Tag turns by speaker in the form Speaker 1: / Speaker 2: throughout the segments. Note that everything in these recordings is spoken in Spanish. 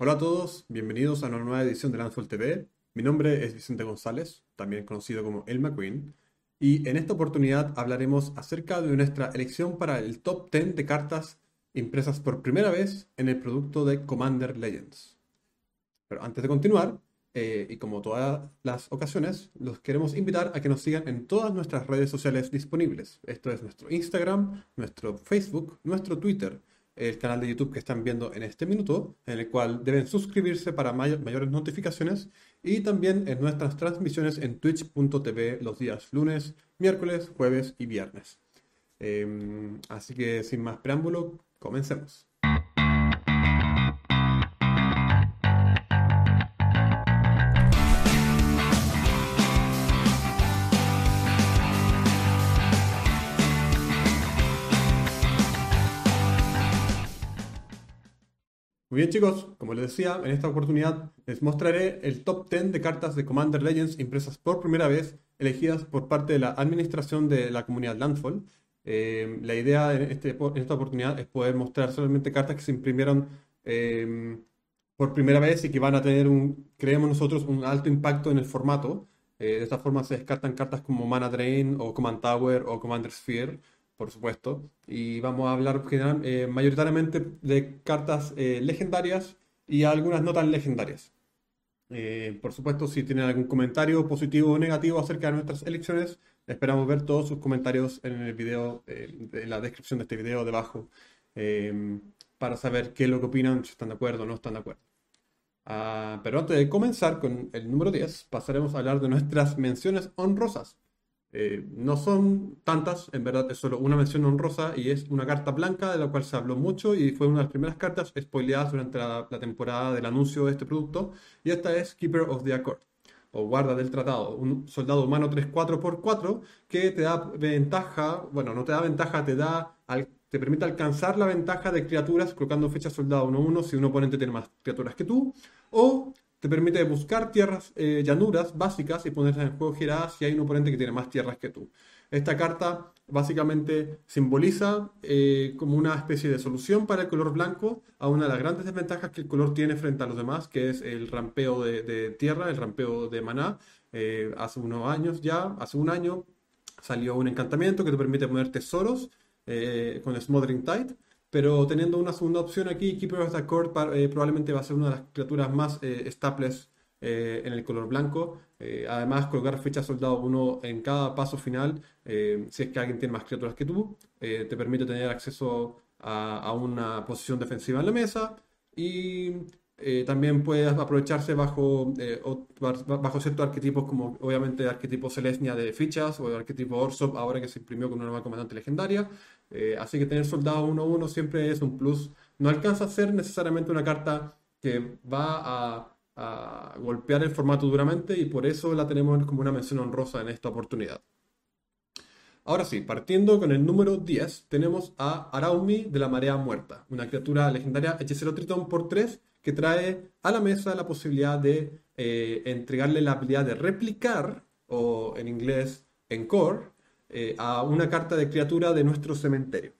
Speaker 1: Hola a todos, bienvenidos a una nueva edición de Landfall TV. Mi nombre es Vicente González, también conocido como El McQueen, y en esta oportunidad hablaremos acerca de nuestra elección para el top 10 de cartas impresas por primera vez en el producto de Commander Legends. Pero antes de continuar, eh, y como todas las ocasiones, los queremos invitar a que nos sigan en todas nuestras redes sociales disponibles. Esto es nuestro Instagram, nuestro Facebook, nuestro Twitter el canal de YouTube que están viendo en este minuto, en el cual deben suscribirse para mayores notificaciones y también en nuestras transmisiones en twitch.tv los días lunes, miércoles, jueves y viernes. Em, así que sin más preámbulo, comencemos. Muy bien chicos, como les decía, en esta oportunidad les mostraré el top 10 de cartas de Commander Legends impresas por primera vez, elegidas por parte de la administración de la comunidad Landfall. Eh, la idea en, este, en, esta oportunidad es poder mostrar solamente cartas que se imprimieron eh, por primera vez y que van a tener un, creemos nosotros, un alto impacto en el formato. Eh, de esta forma se descartan cartas como Mana Drain o Command Tower o Commander Sphere por supuesto, y vamos a hablar general, eh, mayoritariamente de cartas eh, legendarias y algunas no tan legendarias. Eh, por supuesto, si tienen algún comentario positivo o negativo acerca de nuestras elecciones, esperamos ver todos sus comentarios en el video, en la descripción de este video debajo, para saber qué es lo que opinan, si están de acuerdo o no están de acuerdo. Ah, pero antes de comenzar con el número 10, pasaremos a hablar de nuestras menciones honrosas. Eh, no son tantas, en verdad es solo una mención honrosa y es una carta blanca de la cual se habló mucho y fue una de las primeras cartas spoileadas durante la, temporada del anuncio de este producto. Y esta es Keeper of the Accord o guarda del tratado, un soldado humano 3-4x4 que te da ventaja, bueno, no te da ventaja, te da te permite alcanzar la ventaja de criaturas colocando fecha soldado 1-1 si un oponente tiene más criaturas que tú, o te permite buscar tierras, eh, llanuras básicas y ponerlas en juego giradas si hay un oponente que tiene más tierras que tú. Esta carta básicamente simboliza eh, como una especie de solución para el color blanco a una de las grandes desventajas que el color tiene frente a los demás, que es el rampeo de, tierra, el rampeo de maná. Eh, hace unos años ya, hace un año, salió un encantamiento que te permite poner tesoros con Smothering Tide pero teniendo una segunda opción aquí, Keeper of the Court eh, probablemente va a ser una de las criaturas más eh, estables eh, en el color blanco. además, colocar fecha soldado 1 en cada paso final, si es que alguien tiene más criaturas que tú, te permite tener acceso a, a, una posición defensiva en la mesa y también puedes aprovecharse bajo, bajo ciertos arquetipos como obviamente arquetipo Celestia de fichas o el arquetipo Orsop ahora que se imprimió con una nueva comandante legendaria eh, así que tener soldado 1-1 siempre es un plus. No alcanza a ser necesariamente una carta que va a, golpear el formato duramente y por eso la tenemos como una mención honrosa en esta oportunidad. Ahora sí, partiendo con el número 10, tenemos a Araumi de la Marea Muerta, una criatura legendaria hechicero tritón por 3 que trae a la mesa la posibilidad de eh, entregarle la habilidad de replicar, o en inglés encore, eh, a una carta de criatura de nuestro cementerio.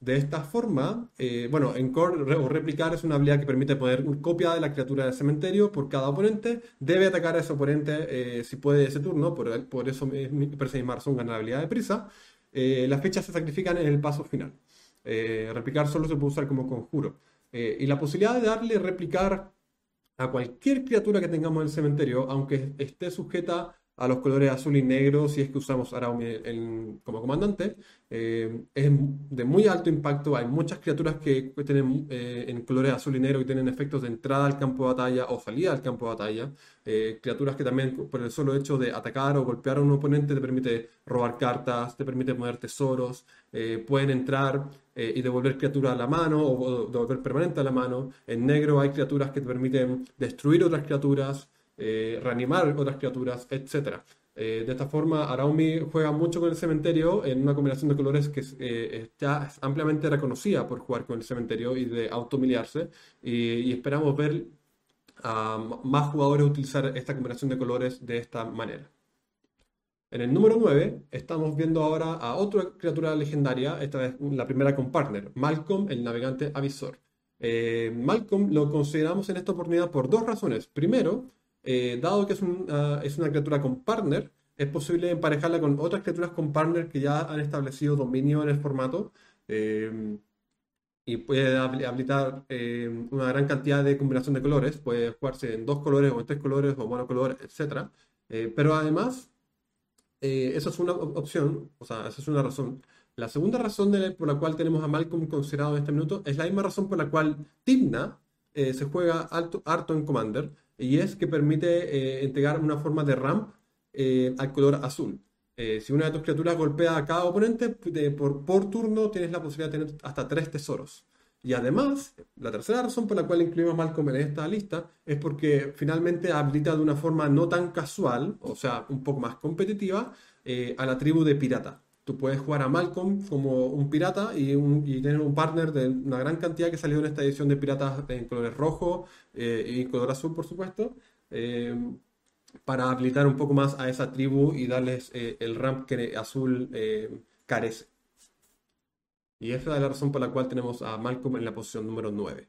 Speaker 1: De esta forma, eh, bueno, encore o replicar es una habilidad que permite poner copia de la criatura del cementerio por cada oponente. Debe atacar a ese oponente eh, si puede ese turno, por, por eso por esa misma razón la habilidad de prisa. las fechas se sacrifican en el paso final. replicar solo se puede usar como conjuro. y la posibilidad de darle replicar a cualquier criatura que tengamos en el cementerio, aunque esté sujeta a los colores azul y negro si es que usamos Araumi como comandante. Eh, es de muy alto impacto, hay muchas criaturas que tienen eh, en colores azul y negro que tienen efectos de entrada al campo de batalla o salida al campo de batalla. Eh, criaturas que también por el solo hecho de atacar o golpear a un oponente te permite robar cartas, te permite poner tesoros, pueden entrar y devolver criaturas a la mano o devolver permanente a la mano. En negro hay criaturas que te permiten destruir otras criaturas. Eh, reanimar otras criaturas, etc. Eh, de esta forma, Araumi juega mucho con el cementerio en una combinación de colores que eh, ya es ampliamente reconocida por jugar con el cementerio y de automiliarse. Y, y esperamos ver a más jugadores utilizar esta combinación de colores de esta manera. En el número 9 estamos viendo ahora a otra criatura legendaria, esta vez la primera con partner, Malcolm, el navegante avisor. Malcolm lo consideramos en esta oportunidad por dos razones. Primero, dado que es, es una criatura con partner, es posible emparejarla con otras criaturas con partner que ya han establecido dominio en el formato y puede habilitar eh, una gran cantidad de combinación de colores. Puede jugarse en dos colores o en tres colores o monocolor, etc. Eh, pero además, eh, eso es una opción, o sea, esa es una razón. La segunda razón por la cual tenemos a Malcolm considerado en este minuto es la misma razón por la cual Timna se juega alto, harto en Commander y es que permite entregar una forma de ramp al color azul. Eh, si una de tus criaturas golpea a cada oponente, por, turno tienes la posibilidad de tener hasta tres tesoros. Y además, la tercera razón por la cual incluimos Malcolm en esta lista es porque finalmente habilita de una forma no tan casual, o sea, un poco más competitiva, eh, a la tribu de pirata. Tú puedes jugar a Malcolm como un pirata y, tener un partner de una gran cantidad que salió en esta edición de piratas en colores rojo eh, y color azul, por supuesto para habilitar un poco más a esa tribu y darles eh, el ramp que Azul eh, carece. Y esa es la razón por la cual tenemos a Malcolm en la posición número 9.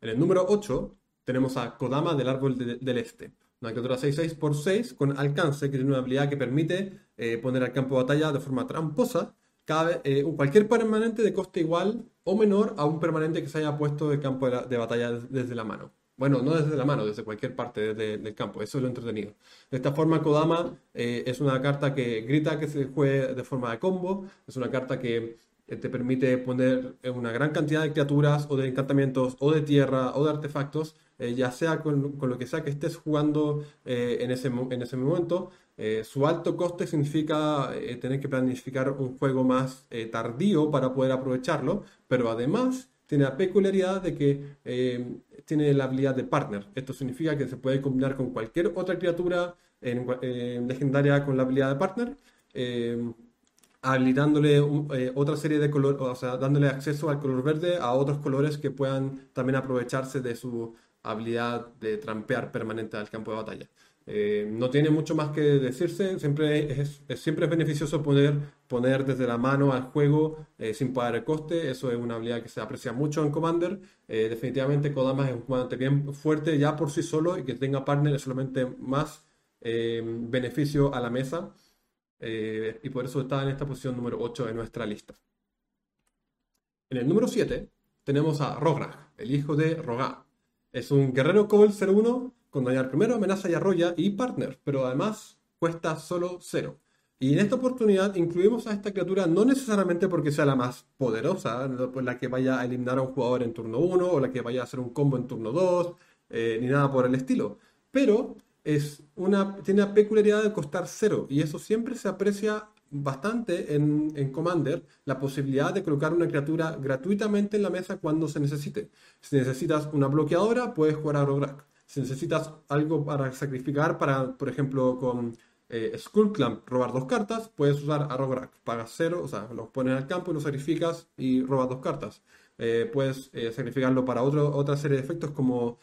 Speaker 1: En el número 8 tenemos a Kodama del Árbol del Este. Una criatura 6-6 por 6 con alcance que tiene una habilidad que permite eh, poner al campo de batalla de forma tramposa cada, cualquier permanente de coste igual o menor a un permanente que se haya puesto de campo de batalla desde la mano. Bueno, no desde la mano, desde cualquier parte del campo. Eso es lo entretenido. De esta forma, Kodama eh, es una carta que grita que se juegue de forma de combo. Es una carta que eh, te permite poner una gran cantidad de criaturas o de encantamientos o de tierra o de artefactos, eh, ya sea con, lo que sea que estés jugando en, ese, en ese momento. su alto coste significa tener que planificar un juego más tardío para poder aprovecharlo, pero además tiene la peculiaridad de que eh, tiene la habilidad de partner. Esto significa que se puede combinar con cualquier otra criatura en, legendaria con la habilidad de partner, eh, habilitándole eh, otra serie de colores, o sea, dándole acceso al color verde a otros colores que puedan también aprovecharse de su habilidad de trampear permanente al campo de batalla. Eh, no tiene mucho más que decirse, siempre es, siempre es beneficioso poder poner desde la mano al juego eh, sin pagar el coste, eso es una habilidad que se aprecia mucho en Commander. Eh, definitivamente Kodama es un comandante bien fuerte ya por sí solo y que tenga partner es solamente más beneficio a la mesa y por eso está en esta posición número 8 de nuestra lista. En el número 7 tenemos a Rograg, el hijo de Rogá. Es un guerrero Cobalt 01 con dañar primero, amenaza y arrolla y partner, pero además cuesta solo cero. Y en esta oportunidad incluimos a esta criatura no necesariamente porque sea la más poderosa, la que vaya a eliminar a un jugador en turno 1 o la que vaya a hacer un combo en turno 2, eh, ni nada por el estilo. Pero es una, tiene la peculiaridad de costar cero y eso siempre se aprecia bastante en, en, Commander la posibilidad de colocar una criatura gratuitamente en la mesa cuando se necesite. Si necesitas una bloqueadora, puedes jugar a Rograk. Si necesitas algo para sacrificar, para, por ejemplo, con eh, Skullclamp robar dos cartas, puedes usar Arrograk. Pagas cero, o sea, los pones al campo y los sacrificas y robas dos cartas. Eh, puedes eh, sacrificarlo para otra serie de efectos como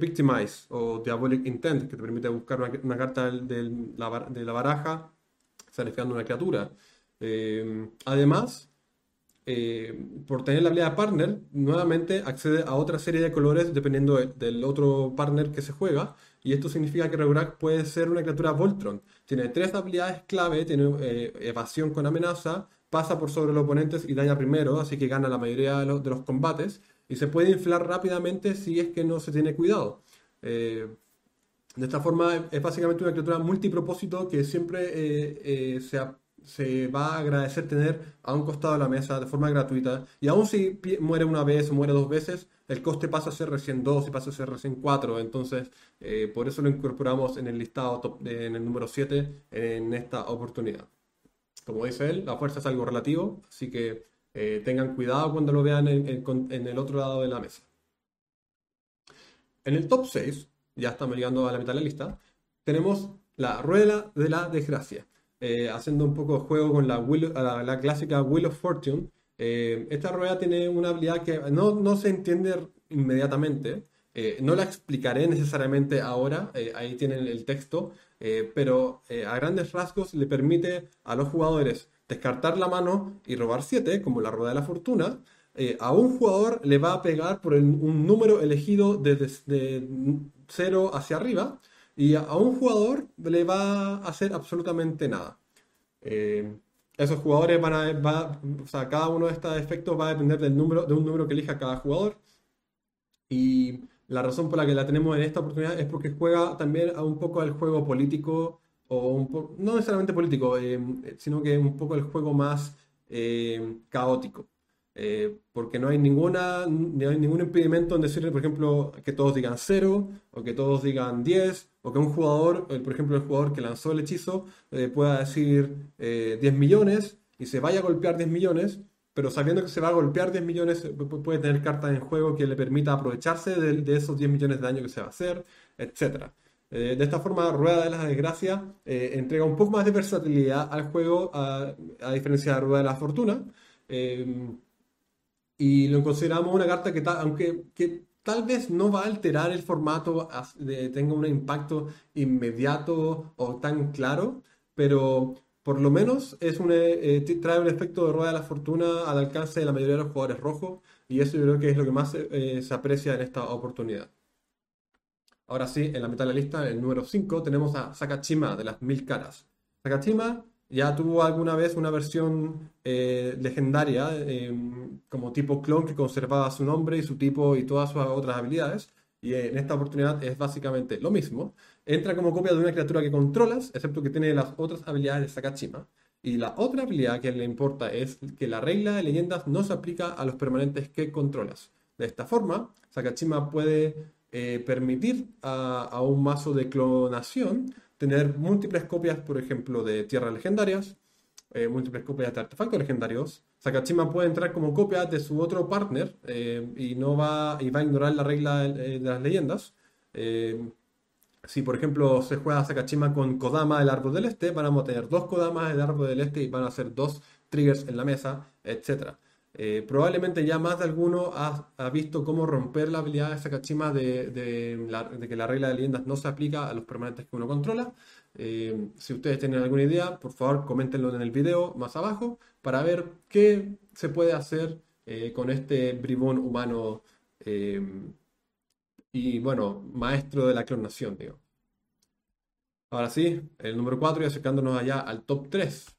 Speaker 1: Victimize o Diabolic Intent, que te permite buscar una, carta de la baraja una criatura. además, eh, por tener la habilidad partner, nuevamente accede a otra serie de colores dependiendo del otro partner que se juega. Y esto significa que Regular puede ser una criatura Voltron. Tiene tres habilidades clave, tiene eh, evasión con amenaza, pasa por sobre los oponentes y daña primero, así que gana la mayoría de los, combates. Y se puede inflar rápidamente si es que no se tiene cuidado. Eh, de esta forma es básicamente una criatura multipropósito que siempre se, se va a agradecer tener a un costado de la mesa de forma gratuita. Y aún si muere una vez o muere dos veces, el coste pasa a ser recién 2 y pasa a ser recién 4. Entonces, eh, por eso lo incorporamos en el listado en el número 7 en esta oportunidad. Como dice él, la fuerza es algo relativo, así que eh, tengan cuidado cuando lo vean en, en, el otro lado de la mesa. En el top 6, ya estamos llegando a la mitad de la lista, tenemos la rueda de la desgracia. Eh, haciendo un poco de juego con la, la, clásica Wheel of Fortune. Eh, esta rueda tiene una habilidad que no, no se entiende inmediatamente. Eh, no la explicaré necesariamente ahora, ahí tienen el texto, pero a grandes rasgos le permite a los jugadores descartar la mano y robar 7, como la rueda de la fortuna, eh, a un jugador le va a pegar por un número elegido desde 0 hacia arriba y a, un jugador le va a hacer absolutamente nada. Eh, esos jugadores van a, o sea, cada uno de estos efectos va a depender del número, de un número que elija cada jugador. Y la razón por la que la tenemos en esta oportunidad es porque juega también a un poco al juego político, o un no necesariamente político, eh, sino que un poco el juego más caótico. Eh, porque no hay, ninguna, no hay ningún impedimento en decirle, por ejemplo, que todos digan 0 o que todos digan 10 o que un jugador, por ejemplo, el jugador que lanzó el hechizo eh, pueda decir 10 eh, millones y se vaya a golpear 10 millones, pero sabiendo que se va a golpear 10 millones, puede tener cartas en juego que le permita aprovecharse de, esos 10 millones de daño que se va a hacer, etc. de esta forma, Rueda de la Desgracia entrega un poco más de versatilidad al juego, a, a diferencia de Rueda de la Fortuna y lo consideramos una carta que, aunque que tal vez no va a alterar el formato, tenga un impacto inmediato o tan claro, pero por lo menos es un, eh, trae un efecto de rueda de la fortuna al alcance de la mayoría de los jugadores rojos y eso yo creo que es lo que más eh, se aprecia en esta oportunidad. Ahora sí, en la mitad de la lista, el número 5, tenemos a Sakachima de las mil caras. Sakachima ya tuvo alguna vez una versión eh, legendaria em, como tipo clon que conservaba su nombre y su tipo y todas sus otras habilidades. Y en esta oportunidad es básicamente lo mismo. Entra como copia de una criatura que controlas, excepto que tiene las otras habilidades de Sakachima. Y la otra habilidad que le importa es que la regla de leyendas no se aplica a los permanentes que controlas. De esta forma, Sakachima puede eh, permitir a, a un mazo de clonación tener múltiples copias, por ejemplo, de tierras legendarias, eh, múltiples copias de artefactos legendarios. Sakachima puede entrar como copia de su otro partner eh, y no va, y va a ignorar la regla de, las leyendas. Eh, si, por ejemplo, se juega Sakachima con Kodama del Árbol del Este, van a tener dos Kodamas del Árbol del Este y van a ser dos triggers en la mesa, etc. Eh, probablemente ya más de alguno ha, visto cómo romper la habilidad de Sakachima de, de, que la regla de leyendas no se aplica a los permanentes que uno controla. Eh, si ustedes tienen alguna idea, por favor coméntenlo en el video más abajo para ver qué se puede hacer eh, con este bribón humano y bueno, maestro de la clonación, digo. Ahora sí, el número 4 y acercándonos allá al top 3.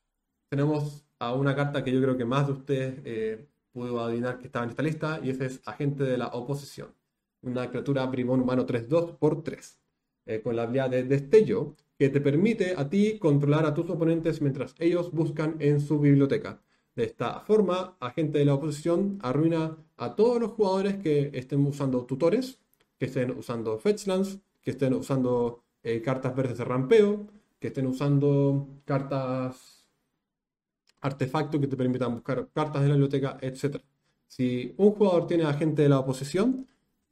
Speaker 1: Tenemos a una carta que yo creo que más de ustedes pudo adivinar que estaba en esta lista, y ese es Agente de la Oposición. Una criatura bribón humano 3-2 por 3, eh, con la habilidad de Destello, que te permite a ti controlar a tus oponentes mientras ellos buscan en su biblioteca. De esta forma, Agente de la Oposición arruina a todos los jugadores que estén usando tutores, que estén usando fetchlands, que estén usando eh, cartas verdes de rampeo, que estén usando cartas artefactos que te permitan buscar cartas de la biblioteca, etc. Si un jugador tiene agente de la oposición,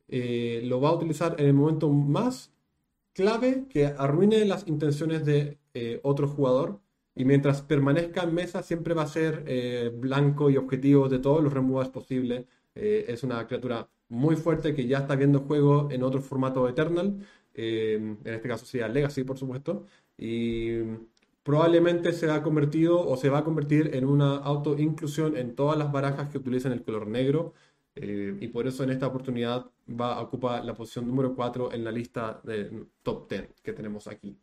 Speaker 1: eh, lo va a utilizar en el momento más clave que arruine las intenciones de eh, otro jugador. Y mientras permanezca en mesa, siempre va a ser eh, blanco y objetivo de todos los removals posibles. es una criatura muy fuerte que ya está viendo juego en otro formato Eternal. en este caso sería Legacy, por supuesto. Y probablemente se ha convertido o se va a convertir en una auto-inclusión en todas las barajas que utilizan el color negro. Eh, y por eso en esta oportunidad va a ocupar la posición número 4 en la lista de top 10 que tenemos aquí.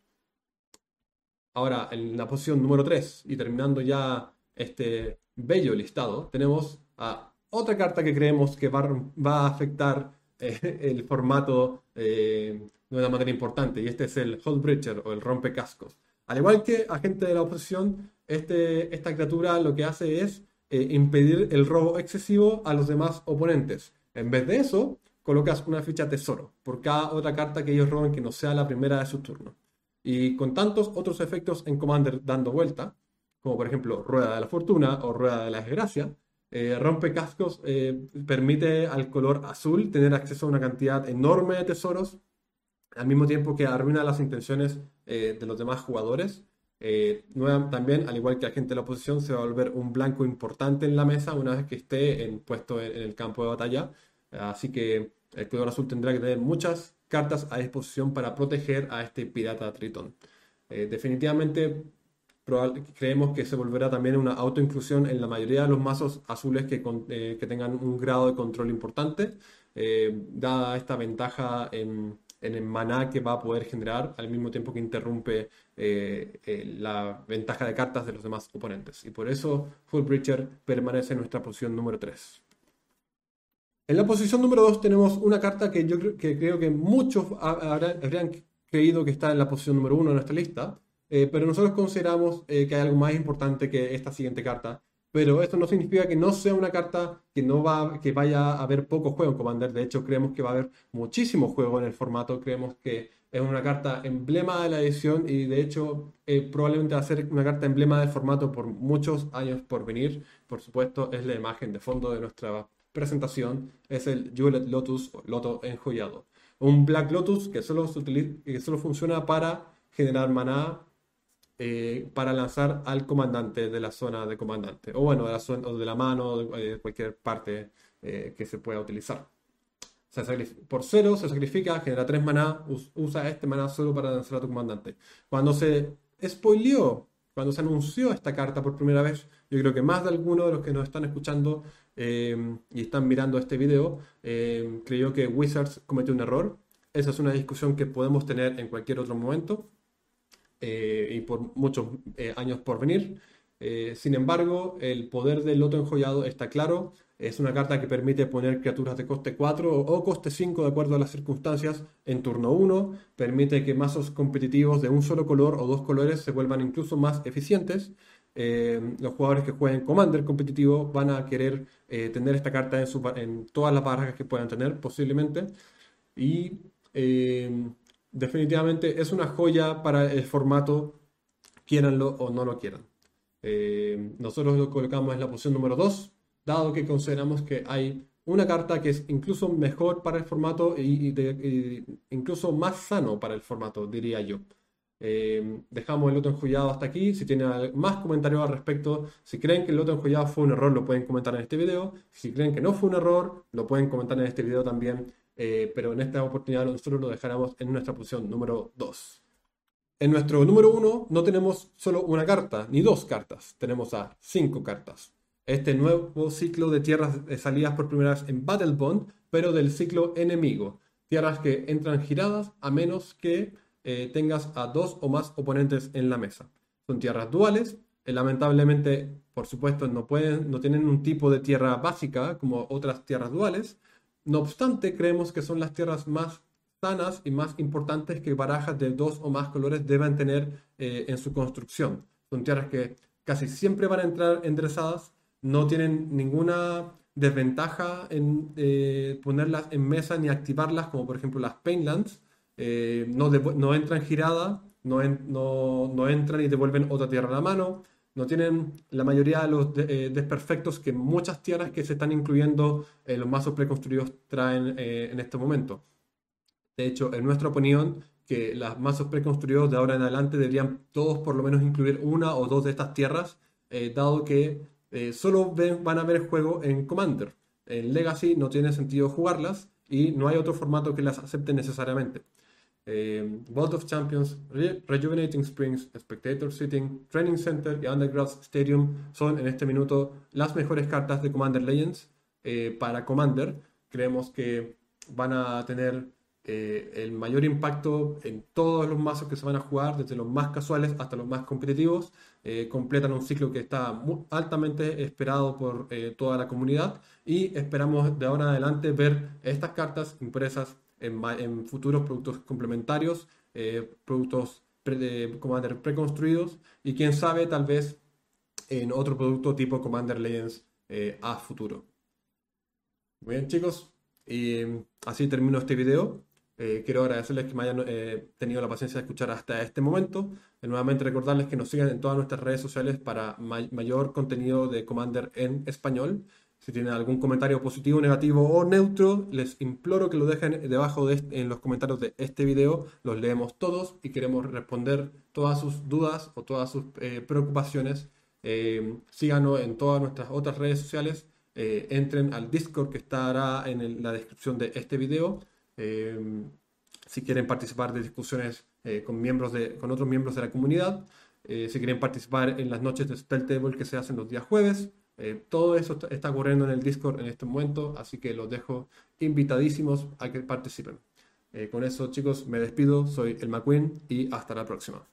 Speaker 1: Ahora, en la posición número 3 y terminando ya este bello listado, tenemos a otra carta que creemos que va, a afectar eh, el formato eh, de una manera importante y este es el Breacher o el rompecascos. Al igual que agente de la oposición, este, esta criatura lo que hace es eh, impedir el robo excesivo a los demás oponentes. En vez de eso, colocas una ficha tesoro por cada otra carta que ellos roben que no sea la primera de su turno. Y con tantos otros efectos en Commander dando vuelta, como por ejemplo Rueda de la Fortuna o Rueda de la Desgracia, eh, Rompe Cascos eh, permite al color azul tener acceso a una cantidad enorme de tesoros al mismo tiempo que arruina las intenciones eh, de los demás jugadores. Eh, también, al igual que agente de la oposición, se va a volver un blanco importante en la mesa una vez que esté en, puesto en, el campo de batalla. Así que el color azul tendrá que tener muchas cartas a disposición para proteger a este pirata tritón. Eh, definitivamente creemos que se volverá también una autoinclusión en la mayoría de los mazos azules que, que tengan un grado de control importante, dada esta ventaja en, en, el maná que va a poder generar al mismo tiempo que interrumpe eh, la ventaja de cartas de los demás oponentes. Y por eso Full Breacher permanece en nuestra posición número 3. En la posición número 2 tenemos una carta que yo creo que, creo que muchos habrían creído que está en la posición número 1 de nuestra lista, eh, pero nosotros consideramos eh, que hay algo más importante que esta siguiente carta. Pero esto no significa que no sea una carta que, no va, que vaya a haber poco juego en Commander. De hecho, creemos que va a haber muchísimo juego en el formato. Creemos que es una carta emblema de la edición y de hecho eh, probablemente va a ser una carta emblema del formato por muchos años por venir. Por supuesto, es la imagen de fondo de nuestra presentación. Es el Jeweled Lotus Loto enjollado. Un Black Lotus que solo, que solo funciona para generar maná eh, para lanzar al comandante de la zona de comandante, o bueno, de la, zona, o de la mano, de eh, cualquier parte eh, que se pueda utilizar. por cero se sacrifica, genera 3 maná, usa este maná solo para lanzar a tu comandante. Cuando se spoileó, cuando se anunció esta carta por primera vez, yo creo que más de alguno de los que nos están escuchando y están mirando este video creyó que Wizards cometió un error. Esa es una discusión que podemos tener en cualquier otro momento. Eh, y por muchos eh, años por venir. Eh, sin embargo, el poder del loto enjollado está claro. Es una carta que permite poner criaturas de coste 4 o coste 5 de acuerdo a las circunstancias en turno 1. Permite que mazos competitivos de un solo color o dos colores se vuelvan incluso más eficientes. los jugadores que jueguen Commander competitivo van a querer tener esta carta en, todas las barajas que puedan tener posiblemente. Y definitivamente es una joya para el formato, quieranlo o no lo quieran. Eh, nosotros lo colocamos en la posición número 2, dado que consideramos que hay una carta que es incluso mejor para el formato y, incluso más sano para el formato, diría yo. Eh, dejamos el loto enjollado hasta aquí. Si tienen más comentarios al respecto, si creen que el loto enjollado fue un error, lo pueden comentar en este video. Si creen que no fue un error, lo pueden comentar en este video también. Eh, pero en esta oportunidad nosotros lo dejaremos en nuestra posición número 2. En nuestro número 1 no tenemos solo una carta, ni dos cartas, tenemos a cinco cartas. Este nuevo ciclo de tierras salidas por primera vez en Battle Bond, pero del ciclo enemigo. Tierras que entran giradas a menos que eh, tengas a dos o más oponentes en la mesa. Son tierras duales, eh, lamentablemente, por supuesto, no, pueden, no tienen un tipo de tierra básica como otras tierras duales, no obstante, creemos que son las tierras más sanas y más importantes que barajas de dos o más colores deben tener eh, en su construcción. Son tierras que casi siempre van a entrar enderezadas, no tienen ninguna desventaja en eh, ponerlas en mesa ni activarlas, como por ejemplo las Painlands. Eh, no, entran girada, no, no, no entran y devuelven otra tierra a la mano no tienen la mayoría de los eh, desperfectos que muchas tierras que se están incluyendo en los mazos preconstruidos traen eh, en este momento. De hecho, en nuestra opinión, que los mazos preconstruidos de ahora en adelante deberían todos por lo menos incluir una o dos de estas tierras, eh, dado que solo van a ver juego en Commander. En Legacy no tiene sentido jugarlas y no hay otro formato que las acepte necesariamente. Eh, Vault of Champions, Rejuvenating Springs, Spectator Sitting, Training Center y Underground Stadium son en este minuto las mejores cartas de Commander Legends eh, para Commander. Creemos que van a tener eh, el mayor impacto en todos los mazos que se van a jugar, desde los más casuales hasta los más competitivos. completan un ciclo que está altamente esperado por toda la comunidad y esperamos de ahora en adelante ver estas cartas impresas en, futuros productos complementarios, eh, productos pre, Commander preconstruidos y quién sabe tal vez en otro producto tipo Commander Legends eh, a futuro. Muy bien chicos, y así termino este video. Eh, quiero agradecerles que me hayan tenido la paciencia de escuchar hasta este momento. nuevamente recordarles que nos sigan en todas nuestras redes sociales para mayor contenido de Commander en español. Si tienen algún comentario positivo, negativo o neutro, les imploro que lo dejen debajo de en los comentarios de este video. Los leemos todos y queremos responder todas sus dudas o todas sus eh, preocupaciones. Eh, síganos en todas nuestras otras redes sociales. Eh, entren al Discord que estará en la descripción de este video. si quieren participar de discusiones con, miembros de, con otros miembros de la comunidad. eh, si quieren participar en las noches de Stealth Table que se hacen los días jueves. Todo eso está ocurriendo en el Discord en este momento, así que los dejo invitadísimos a que participen. con eso, chicos, me despido. Soy el McQueen y hasta la próxima.